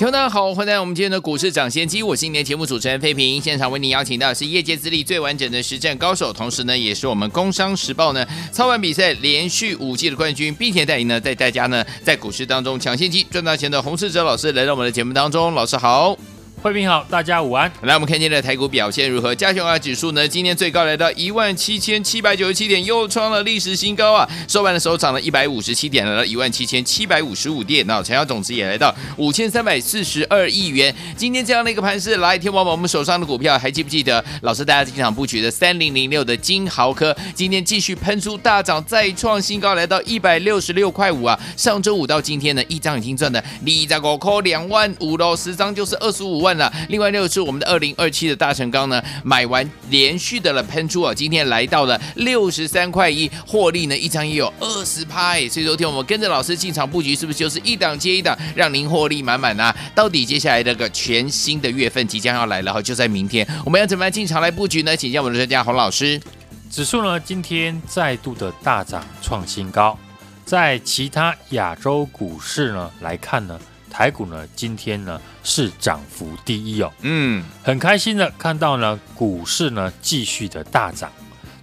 听众大家好，欢迎来到我们今天的股市抢先机，我是今天节目主持人费平。现场为您邀请到的是业界资历最完整的实战高手，同时呢，也是我们工商时报呢操盘比赛连续五季的冠军，并且带领呢，带大家呢在股市当中抢先机赚大钱的洪世哲老师来到我们的节目当中，老师好。慧平好，大家午安。来，我们看今天的台股表现如何？加权指数呢？今天最高来到一万七千七百九十七点，又创了历史新高啊！收盘的时候涨了一百五十七点，来到一万七千七百五十五点。那成交总值也来到五千三百四十二亿元。今天这样的一个盘势，来，天王宝，我们手上的股票还记不记得？老师大家经常布局的三零零六的金豪科，今天继续喷出大涨，再创新高，来到一百六十六块五啊！上周五到今天呢，一张已经赚了你在高扣两万五喽，十张就是二十五万了。另外六。是我们的二零二七的大成钢呢，买完连续的了喷出啊，今天来到了六十三块一，获利呢一张也有二十趴，所以昨天我们跟着老师进场布局，是不是就是一档接一档，让您获利满满呢？到底接下来这个全新的月份即将要来了哈，就在明天，我们要怎么样进场来布局呢？请教我们的专家洪老师。指数呢今天再度的大涨创新高，在其他亚洲股市呢来看呢。台股呢，今天呢是涨幅第一哦，嗯，很开心的看到呢，股市呢继续的大涨。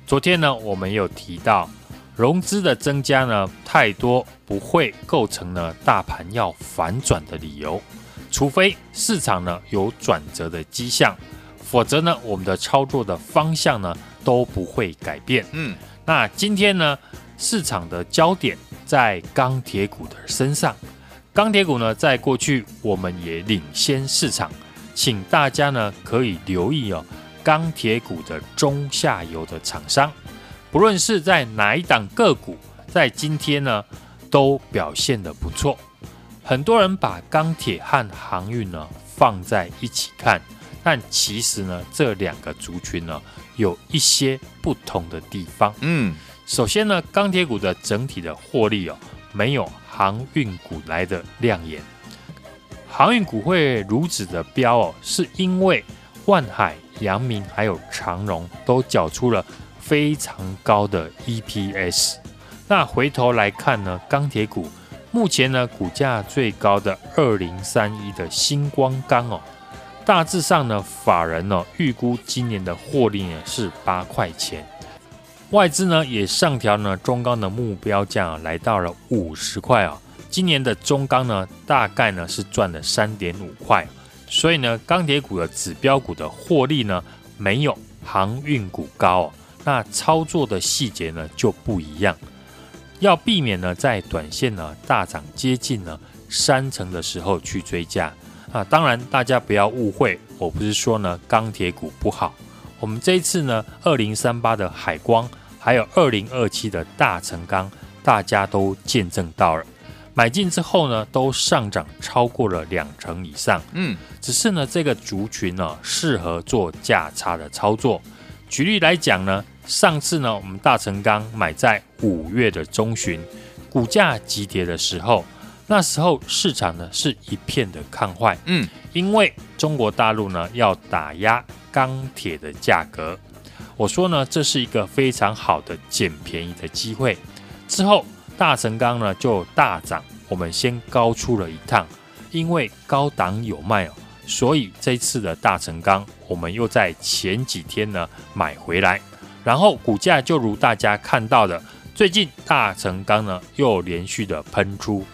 昨天呢，我们有提到融资的增加呢太多，不会构成呢大盘要反转的理由，除非市场呢有转折的迹象，否则呢我们的操作的方向呢都不会改变。嗯，那今天呢市场的焦点在钢铁股的身上。钢铁股呢，在过去我们也领先市场，请大家呢可以留意哦，钢铁股的中下游的厂商，不论是在哪一档个股，在今天呢都表现的不错。很多人把钢铁和航运呢放在一起看，但其实呢这两个族群呢有一些不同的地方。嗯，首先呢，钢铁股的整体的获利哦没有。航运股来的亮眼，航运股会如此的飙哦，是因为万海、阳明还有长荣都缴出了非常高的 EPS。那回头来看呢，钢铁股目前呢股价最高的二零三一的星光钢哦，大致上呢法人呢预估今年的获利呢是八块钱。外资呢也上调呢中钢的目标价啊，来到了五十块啊。今年的中钢呢大概呢是赚了三点五块，所以呢钢铁股的指标股的获利呢没有航运股高哦。那操作的细节呢就不一样，要避免呢在短线呢大涨接近呢三成的时候去追加啊。当然大家不要误会，我不是说呢钢铁股不好。我们这一次呢，二零三八的海光，还有二零二七的大成钢，大家都见证到了，买进之后呢，都上涨超过了两成以上。嗯，只是呢，这个族群呢，适合做价差的操作。举例来讲呢，上次呢，我们大成钢买在五月的中旬，股价急跌的时候，那时候市场呢是一片的看坏。嗯，因为中国大陆呢要打压。钢铁的价格，我说呢，这是一个非常好的捡便宜的机会。之后大成钢呢就大涨，我们先高出了一趟，因为高档有卖哦，所以这次的大成钢我们又在前几天呢买回来，然后股价就如大家看到的，最近大成钢呢又连续的喷出。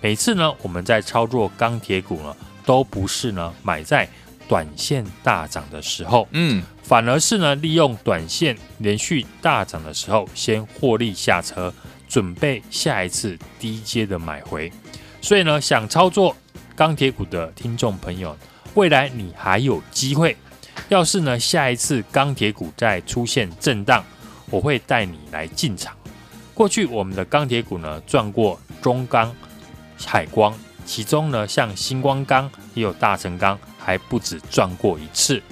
每次呢我们在操作钢铁股呢，都不是呢买在。短线大涨的时候，嗯，反而是呢，利用短线连续大涨的时候，先获利下车，准备下一次低阶的买回。所以呢，想操作钢铁股的听众朋友，未来你还有机会。要是呢，下一次钢铁股再出现震荡，我会带你来进场。过去我们的钢铁股呢，赚过中钢、海光，其中呢，像星光钢也有大成钢。还不止赚过一次，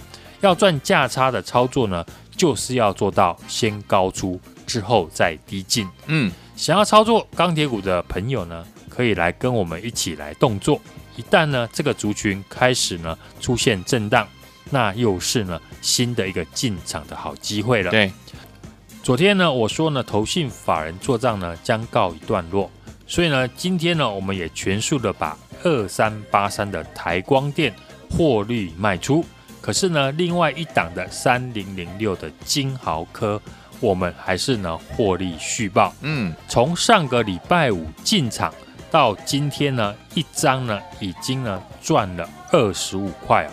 要赚价差的操作呢，就是要做到先高出之后再低进。嗯，想要操作钢铁股的朋友呢，可以来跟我们一起来动作。一旦呢这个族群开始呢出现震荡，那又是呢新的一个进场的好机会了。对，昨天呢我说呢投信法人做账呢将告一段落，所以呢今天呢我们也全数的把二三八三的台光电获利卖出。可是呢，另外一档的三零零六的金豪科，我们还是呢获利续报。嗯，从上个礼拜五进场到今天呢，一张呢已经呢赚了二十五块哦。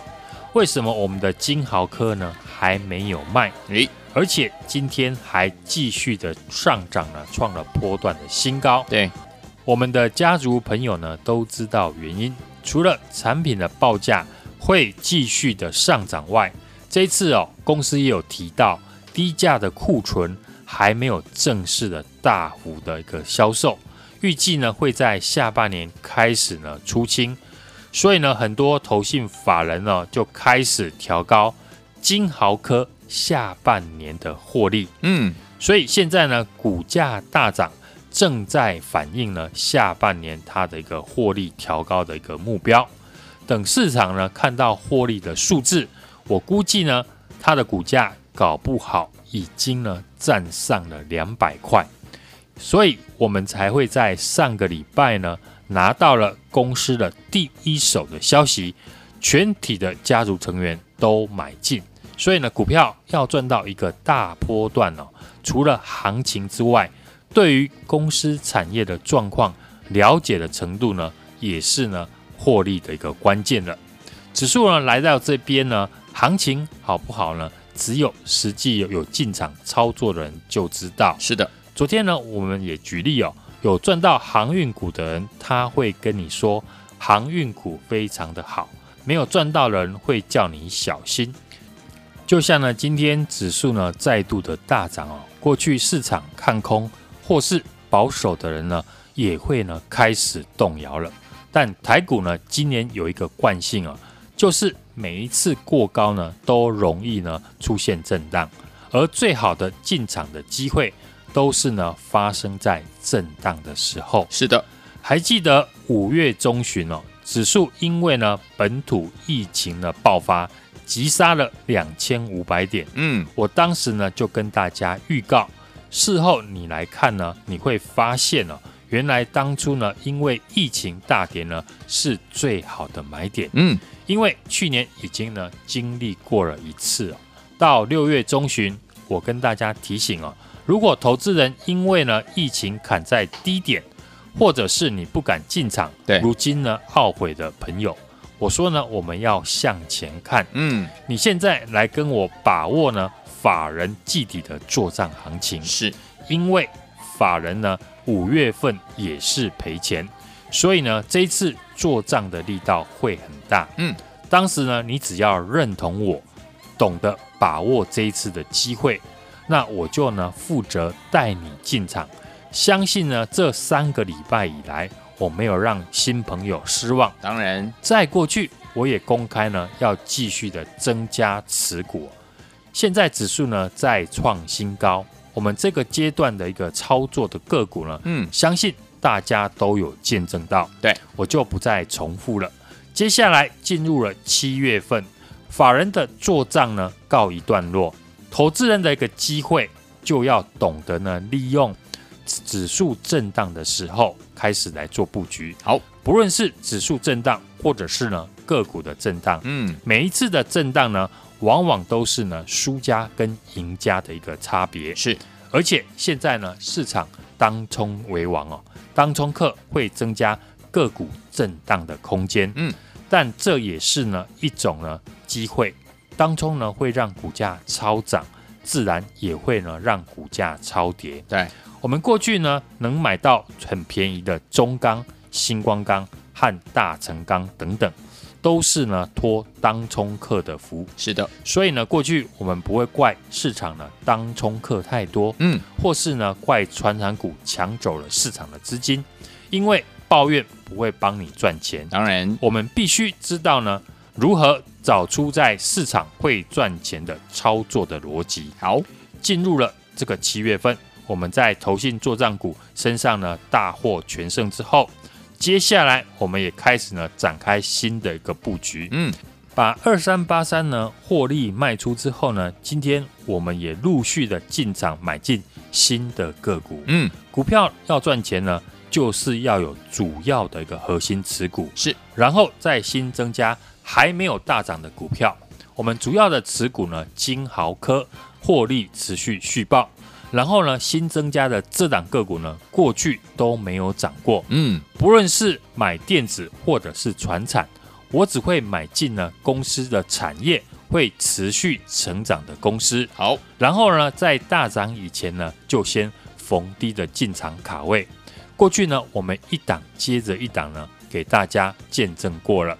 为什么我们的金豪科呢还没有卖？诶，而且今天还继续的上涨呢，创了波段的新高。对，我们的家族朋友呢都知道原因，除了产品的报价。会继续的上涨外，这一次哦，公司也有提到低价的库存还没有正式的大幅的一个销售，预计呢会在下半年开始呢出清，所以呢很多投信法人呢就开始调高金豪科下半年的获利，嗯，所以现在呢股价大涨，正在反映呢下半年它的一个获利调高的一个目标。等市场呢看到获利的数字，我估计呢它的股价搞不好已经呢站上了两百块，所以我们才会在上个礼拜呢拿到了公司的第一手的消息，全体的家族成员都买进，所以呢股票要赚到一个大波段哦，除了行情之外，对于公司产业的状况了解的程度呢，也是呢。获利的一个关键了，指数呢来到这边呢，行情好不好呢？只有实际有有进场操作的人就知道。是的，昨天呢，我们也举例哦，有赚到航运股的人，他会跟你说航运股非常的好；没有赚到的人会叫你小心。就像呢，今天指数呢再度的大涨哦，过去市场看空或是保守的人呢，也会呢开始动摇了。但台股呢，今年有一个惯性啊，就是每一次过高呢，都容易呢出现震荡，而最好的进场的机会，都是呢发生在震荡的时候。是的，还记得五月中旬哦，指数因为呢本土疫情的爆发，急杀了两千五百点。嗯，我当时呢就跟大家预告，事后你来看呢，你会发现呢。原来当初呢，因为疫情大跌呢，是最好的买点。嗯，因为去年已经呢经历过了一次哦。到六月中旬，我跟大家提醒哦，如果投资人因为呢疫情砍在低点，或者是你不敢进场，对，如今呢懊悔的朋友，我说呢，我们要向前看。嗯，你现在来跟我把握呢法人季底的做账行情，是因为法人呢。五月份也是赔钱，所以呢，这一次做账的力道会很大。嗯，当时呢，你只要认同我，懂得把握这一次的机会，那我就呢负责带你进场。相信呢，这三个礼拜以来，我没有让新朋友失望。当然，在过去我也公开呢，要继续的增加持股。现在指数呢在创新高。我们这个阶段的一个操作的个股呢，嗯，相信大家都有见证到，对，我就不再重复了。接下来进入了七月份，法人的做账呢告一段落，投资人的一个机会就要懂得呢利用指数震荡的时候开始来做布局。好，不论是指数震荡，或者是呢个股的震荡，嗯，每一次的震荡呢。往往都是呢输家跟赢家的一个差别。是，而且现在呢市场当冲为王哦，当冲客会增加个股震荡的空间，嗯，但这也是呢一种呢机会，当冲呢会让股价超涨，自然也会呢让股价超跌。对，我们过去呢能买到很便宜的中钢、星光钢和大成钢等等。都是呢托当冲客的福，是的，所以呢过去我们不会怪市场呢当冲客太多，嗯，或是呢怪传产股抢走了市场的资金，因为抱怨不会帮你赚钱。当然，我们必须知道呢，如何找出在市场会赚钱的操作的逻辑。好，进入了这个七月份，我们在投信做账股身上呢大获全胜之后，接下来我们也开始呢展开新的一个布局。嗯。把二三八三呢获利卖出之后呢，今天我们也陆续的进场买进新的个股。嗯，股票要赚钱呢，就是要有主要的一个核心持股，是，然后再新增加还没有大涨的股票。我们主要的持股呢，金豪科获利持续续报，然后呢，新增加的这档个股呢，过去都没有涨过。嗯，不论是买电子或者是传产。我只会买进呢公司的产业会持续成长的公司，好，然后呢在大涨以前呢就先逢低的进场卡位。过去呢我们一档接着一档呢给大家见证过了，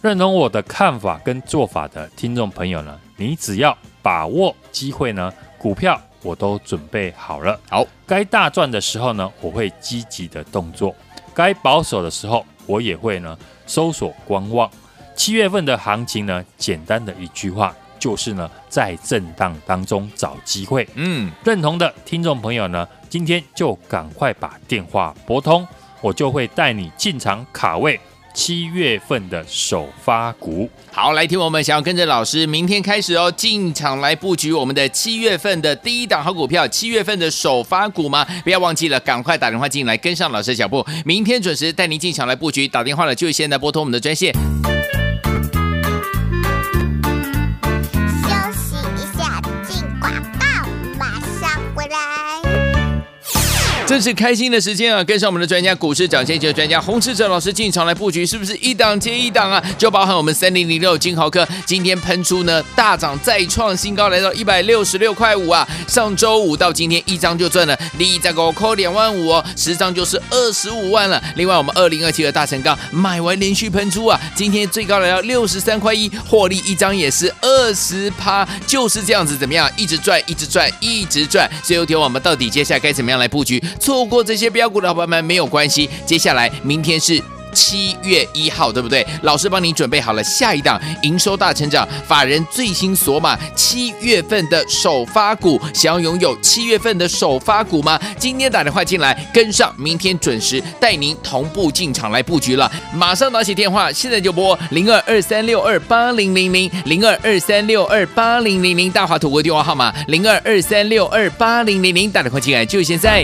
认同我的看法跟做法的听众朋友呢，你只要把握机会呢，股票我都准备好了。好，该大赚的时候呢，我会积极的动作；该保守的时候，我也会呢。搜索观望，七月份的行情呢，简单的一句话就是呢，在震荡当中找机会。嗯，认同的听众朋友呢，今天就赶快把电话拨通，我就会带你进场卡位。七月份的首发股，好，来听我们想要跟着老师明天开始哦，进场来布局我们的七月份的第一档好股票，七月份的首发股吗？不要忘记了，赶快打电话进来跟上老师的脚步，明天准时带您进场来布局。打电话了就现在拨通我们的专线。真是开心的时间啊！跟上我们的专家，股市涨先机的专家洪士哲老师进场来布局，是不是一档接一档啊？就包含我们三零零六金豪科今天喷出呢大涨，再创新高，来到一百六十六块五啊！上周五到今天一张就赚了，第一张高扣两万五哦，十张就是二十五万了。另外我们二零二七的大成钢买完连续喷出啊，今天最高来到六十三块一，获利一张也是二十趴，就是这样子，怎么样？一直赚，一直赚，一直赚。所以有天我们到底接下来该怎么样来布局？错过这些标股的伙伴们没有关系，接下来明天是七月一号，对不对？老师帮你准备好了下一档营收大成长，法人最新索码七月份的首发股，想要拥有七月份的首发股吗？今天打电话进来跟上，明天准时带您同步进场来布局了。马上拿起电话，现在就拨零二二三六二八零零零零二二三六二八零零零大华图国电话号码零二二三六二八零零零，打电话进来就现在。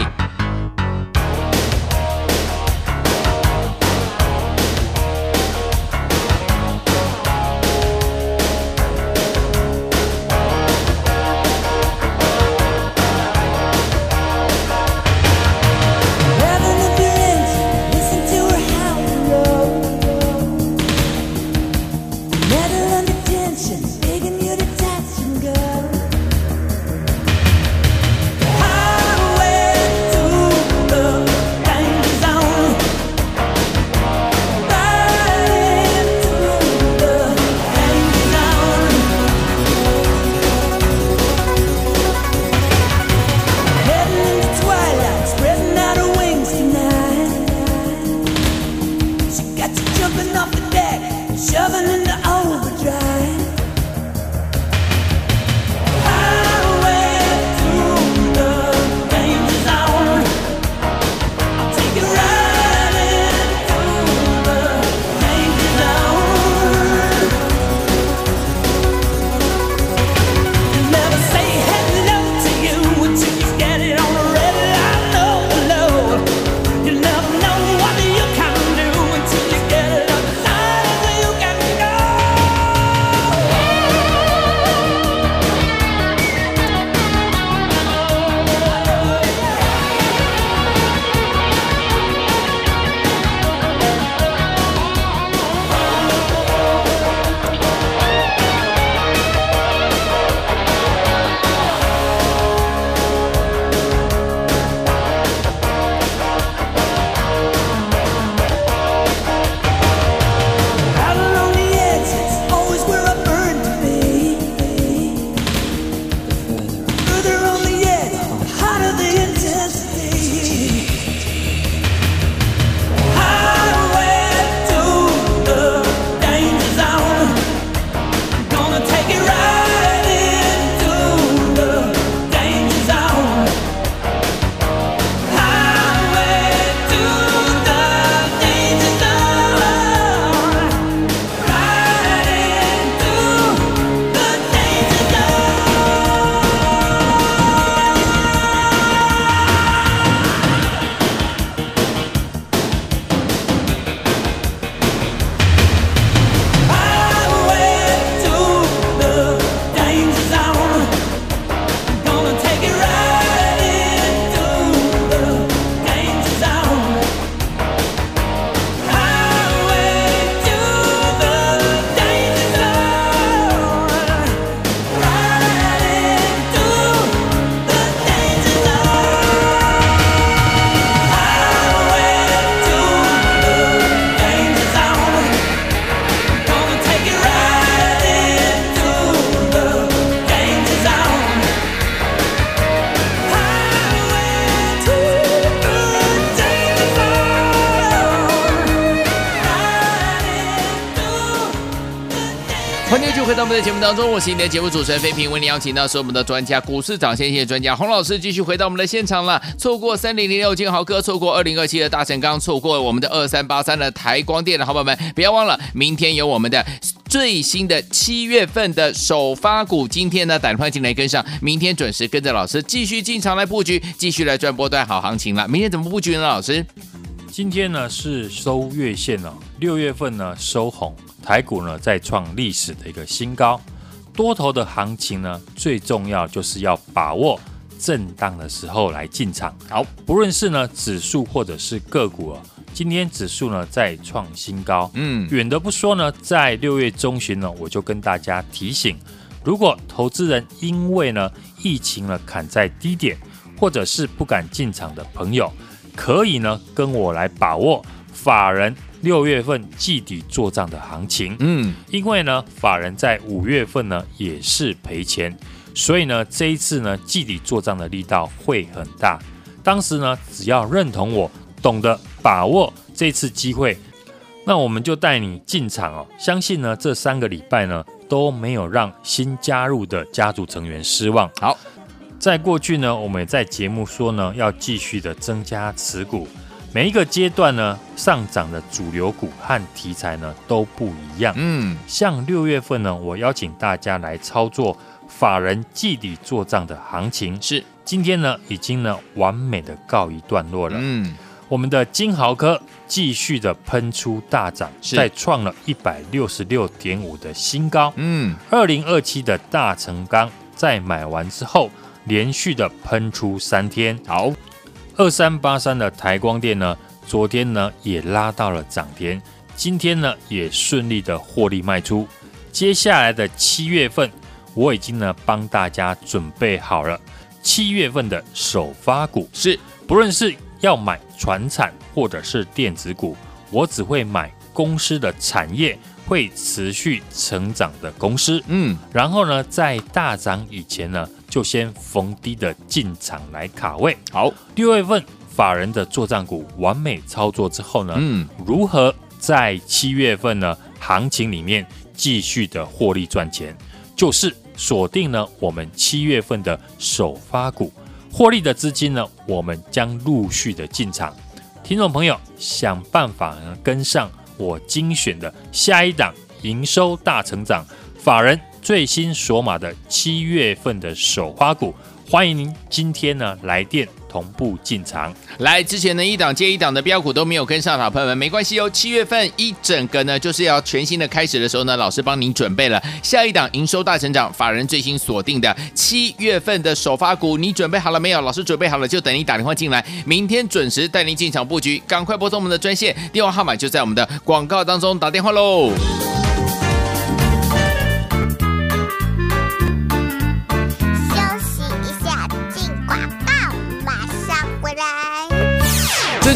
回到我们的节目当中，我是你的节目主持人飞平，为你邀请到是我们的专家，股市涨先机的专家洪老师，继续回到我们的现场了。错过三零零六金豪哥，错过二零二七的大成钢，错过我们的二三八三的台光电的好朋友们，不要忘了，明天有我们的最新的七月份的首发股，今天呢打电话进来跟上，明天准时跟着老师继续进场来布局，继续来赚波段好行情了。明天怎么布局呢？老师？今天呢是收月线哦，六月份呢收红，台股呢再创历史的一个新高。多头的行情呢，最重要就是要把握震荡的时候来进场。好，不论是呢指数或者是个股哦，今天指数呢再创新高。嗯，远的不说呢，在六月中旬呢，我就跟大家提醒，如果投资人因为呢疫情呢砍在低点，或者是不敢进场的朋友。可以呢，跟我来把握法人六月份季底做账的行情。嗯，因为呢，法人在五月份呢也是赔钱，所以呢，这一次呢季底做账的力道会很大。当时呢，只要认同我，懂得把握这次机会，那我们就带你进场哦。相信呢，这三个礼拜呢都没有让新加入的家族成员失望。好。在过去呢，我们也在节目说呢，要继续的增加持股。每一个阶段呢，上涨的主流股和题材呢都不一样。嗯，像六月份呢，我邀请大家来操作法人季底做账的行情。是，今天呢已经呢完美的告一段落了。嗯，我们的金豪科继续的喷出大涨，再创了一百六十六点五的新高。嗯，二零二七的大成钢在买完之后。连续的喷出三天，好，二三八三的台光电呢，昨天呢也拉到了涨停，今天呢也顺利的获利卖出。接下来的七月份，我已经呢帮大家准备好了七月份的首发股，是。不论是要买船产或者是电子股，我只会买公司的产业会持续成长的公司，嗯，然后呢在大涨以前呢。就先逢低的进场来卡位。好，六月份法人的作帐股完美操作之后呢，嗯，如何在七月份呢行情里面继续的获利赚钱？就是锁定呢我们七月份的首发股，获利的资金呢，我们将陆续的进场。听众朋友，想办法呢跟上我精选的下一档营收大成长法人。最新锁码的七月份的首发股，欢迎您今天呢来电同步进场。来之前呢一档接一档的标股都没有跟上，好朋友们没关系哦。七月份一整个呢就是要全新的开始的时候呢，老师帮您准备了下一档营收大成长法人最新锁定的七月份的首发股，你准备好了没有？老师准备好了，就等你打电话进来，明天准时带您进场布局，赶快拨通我们的专线，电话号码就在我们的广告当中，打电话喽。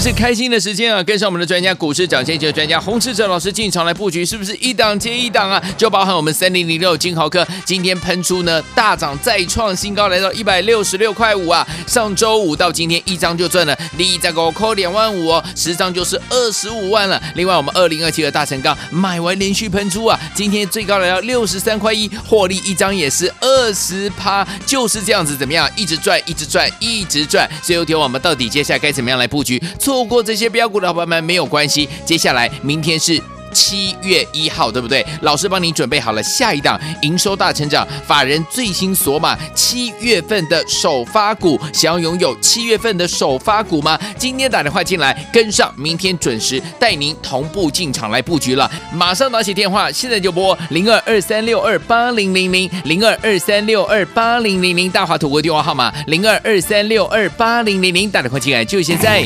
是开心的时间啊！跟上我们的专家，股市涨先机的专家洪士哲老师进场来布局，是不是一档接一档啊？就包含我们三零零六金豪科今天喷出呢大涨，再创新高，来到一百六十六块五啊！上周五到今天一张就赚了，利益再给我扣两万五哦，十张就是二十五万了。另外我们二零二七的大成钢买完连续喷出啊，今天最高来到六十三块一，获利一张也是二十趴，就是这样子，怎么样？一直赚，一直赚，一直赚。所以有天我们到底接下来该怎么样来布局？错错过这些标股的伙伴们没有关系，接下来明天是七月一号，对不对？老师帮你准备好了下一档营收大成长法人最新索码七月份的首发股，想要拥有七月份的首发股吗？今天打电话进来跟上，明天准时带您同步进场来布局了。马上拿起电话，现在就拨零二二三六二八零零零零二二三六二八零零零大华图国电话号码零二二三六二八零零零，打电话进来就现在。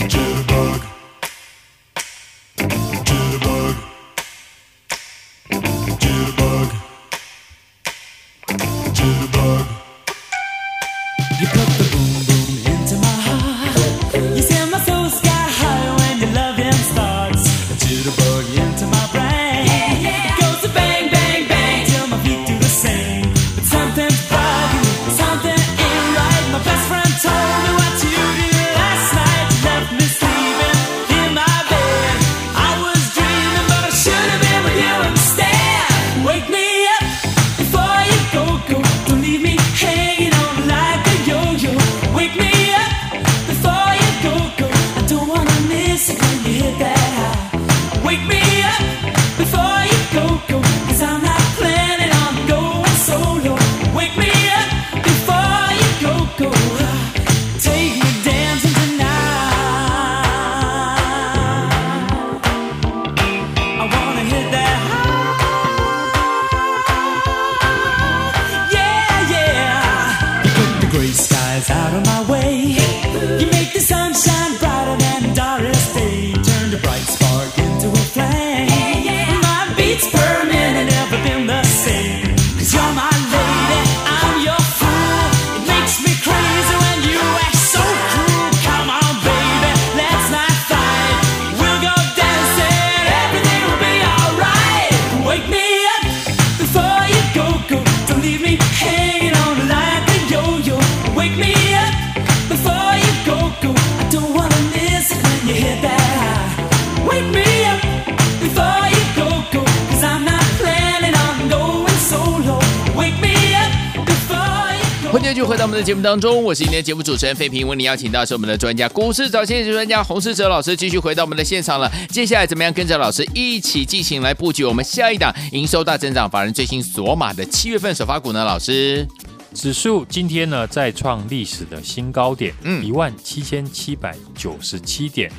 You put boom boom. 节目当中，我是今天节目主持人费平，为你邀请到是我们的专家，股市早先机专家洪世哲老师，继续回到我们的现场了。接下来怎么样跟着老师一起进行来布局我们下一档营收大增长、法人最新索码的七月份首发股呢？老师，指数今天呢再创历史的新高点，嗯，一万七千七百九十七点，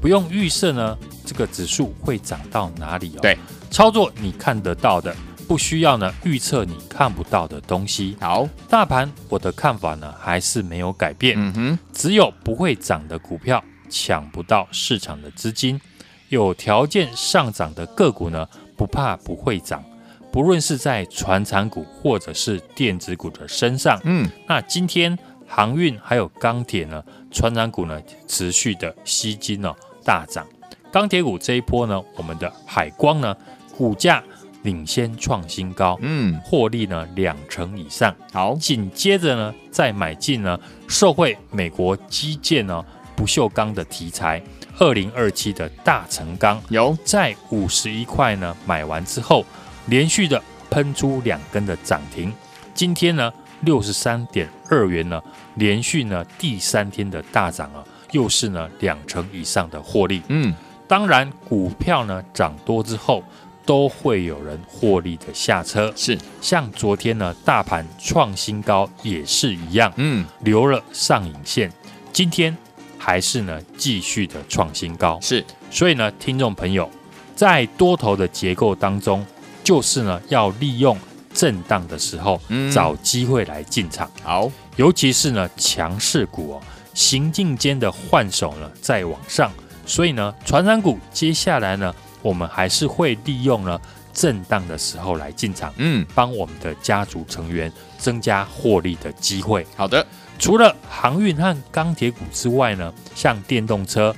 不用预设呢，这个指数会涨到哪里哦？对，操作你看得到的。不需要呢预测你看不到的东西。好，大盘我的看法呢还是没有改变。嗯哼，只有不会涨的股票抢不到市场的资金，有条件上涨的个股呢不怕不会涨。不论是在船产股或者是电子股的身上，嗯，那今天航运还有钢铁呢，船产股呢持续的吸金哦大涨。钢铁股这一波呢，我们的海光呢股价。领先创新高，嗯，获利呢两成以上。好，紧接着呢再买进呢，受惠美国基建呢不锈钢的题材，二零二七的大成钢有在五十一块呢买完之后，连续的喷出两根的涨停。今天呢六十三点二元呢，连续呢第三天的大涨啊，又是呢两成以上的获利。嗯，当然股票呢涨多之后。都会有人获利的下车，是。像昨天呢，大盘创新高也是一样，嗯，留了上影线，今天还是呢继续的创新高，是，所以呢，听众朋友在多头的结构当中，就是呢要利用震荡的时候，嗯，找机会来进场，好，尤其是呢强势股哦，行进间的换手呢在往上，所以呢，传染股接下来呢。我们还是会利用呢震荡的时候来进场，嗯，帮我们的家族成员增加获利的机会。好的，除了航运和钢铁股之外呢，像电动车、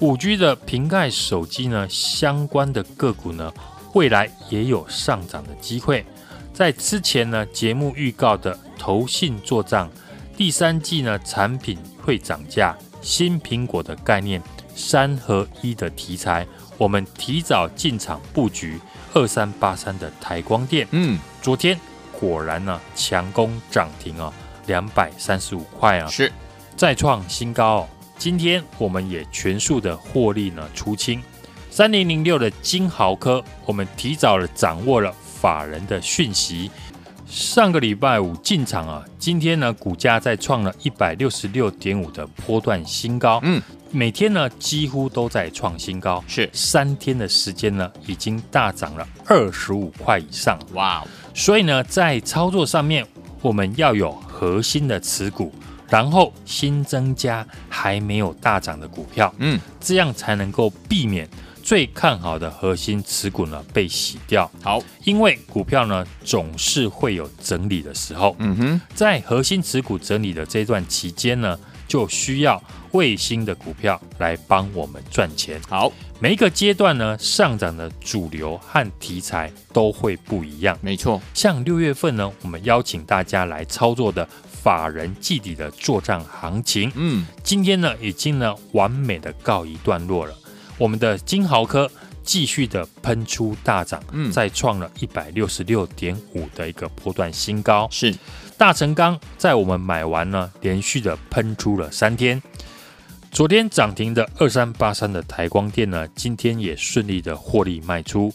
五 G 的瓶盖手机呢相关的个股呢，未来也有上涨的机会。在之前呢节目预告的投信做账，第三季呢产品会涨价，新苹果的概念，三合一的题材。我们提早进场布局二三八三的台光电，嗯，昨天果然呢强攻涨停啊，两百三十五块啊，是。再创新高哦。今天我们也全数的获利呢出清，三零零六的金豪科，我们提早了掌握了法人的讯息，上个礼拜五进场啊，今天呢股价再创了一百六十六点五的波段新高，嗯。每天呢，几乎都在创新高，是。三天的时间呢，已经大涨了二十五块以上，哇哦！所以呢，在操作上面，我们要有核心的持股，然后新增加还没有大涨的股票，嗯，这样才能够避免最看好的核心持股呢被洗掉。好，因为股票呢总是会有整理的时候，嗯哼，在核心持股整理的这段期间呢，就需要。卫星的股票来帮我们赚钱。好，每一个阶段呢，上涨的主流和题材都会不一样。没错，像六月份呢，我们邀请大家来操作的法人季底的作战行情，嗯，今天呢已经呢完美的告一段落了。我们的金豪科继续的喷出大涨，嗯，再创了一百六十六点五的一个波段新高。是，大成钢在我们买完呢，连续的喷出了三天。昨天涨停的二三八三的台光电呢，今天也顺利的获利卖出。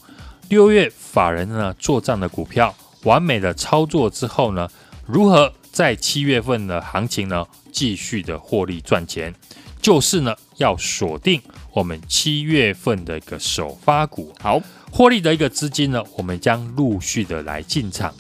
六月法人呢做账的股票，完美的操作之后呢，如何在七月份的行情呢，继续的获利赚钱，就是呢要锁定我们七月份的一个首发股，好获利的一个资金呢，我们将陆续的来进场。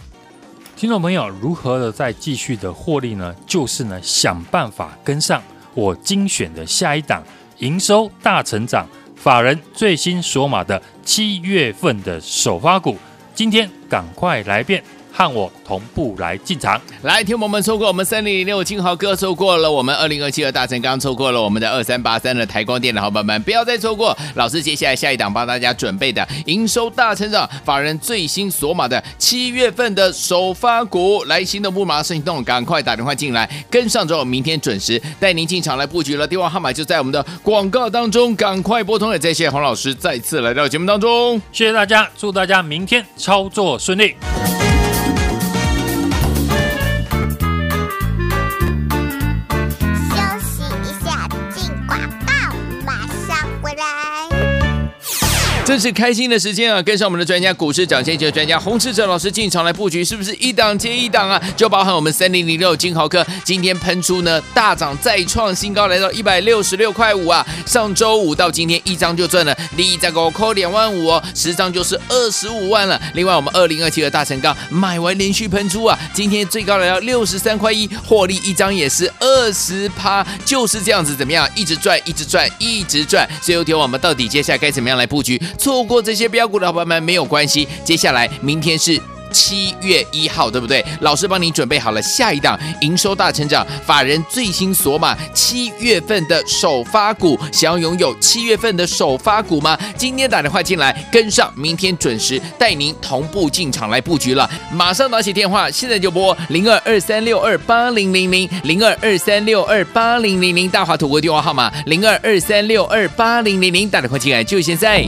听众朋友，如何的再继续的获利呢？就是呢想办法跟上我精选的下一档营收大成长、法人最新索码的七月份的首发股，今天赶快来变。和我同步来进场，来听我们错过我们三零零六金豪哥错过了我们二零二七的大成刚错过了我们的二三八三的台光电的好朋友们，不要再错过老师接下来下一档帮大家准备的营收大成长，法人最新索码的七月份的首发股，来新的木马行动，赶快打电话进来跟上之后，明天准时带您进场来布局了，电话号码就在我们的广告当中，赶快拨通。也再谢谢洪老师再次来到节目当中，谢谢大家，祝大家明天操作顺利。真是开心的时间啊！跟上我们的专家股市涨先机的专家洪士哲老师进场来布局，是不是一档接一档啊？就包含我们三零零六金豪科今天喷出呢大涨再创新高，来到一百六十六块五啊！上周五到今天一张就赚了，第一再给我扣两万五哦，十张就是二十五万了。另外我们二零二七的大成钢买完连续喷出啊，今天最高来到六十三块一，获利一张也是二十趴，就是这样子，怎么样？一直赚，一直赚，一直赚。最后天我们到底接下来该怎么样来布局？错过这些标股的伙伴们没有关系，接下来明天是七月一号，对不对？老师帮你准备好了下一档营收大成长，法人最新索码七月份的首发股，想要拥有七月份的首发股吗？今天打电话进来跟上，明天准时带您同步进场来布局了。马上拿起电话，现在就拨零二二三六二八零零零零二二三六二八零零零大华图国电话号码零二二三六二八零零零，打电话进来就现在。